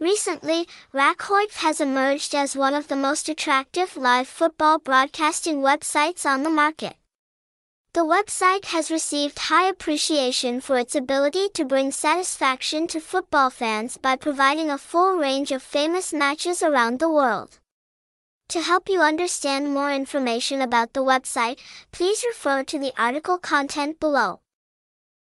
Recently, Rakhoi has emerged as one of the most attractive live football broadcasting websites on the market. The website has received high appreciation for its ability to bring satisfaction to football fans by providing a full range of famous matches around the world. To help you understand more information about the website, please refer to the article content below.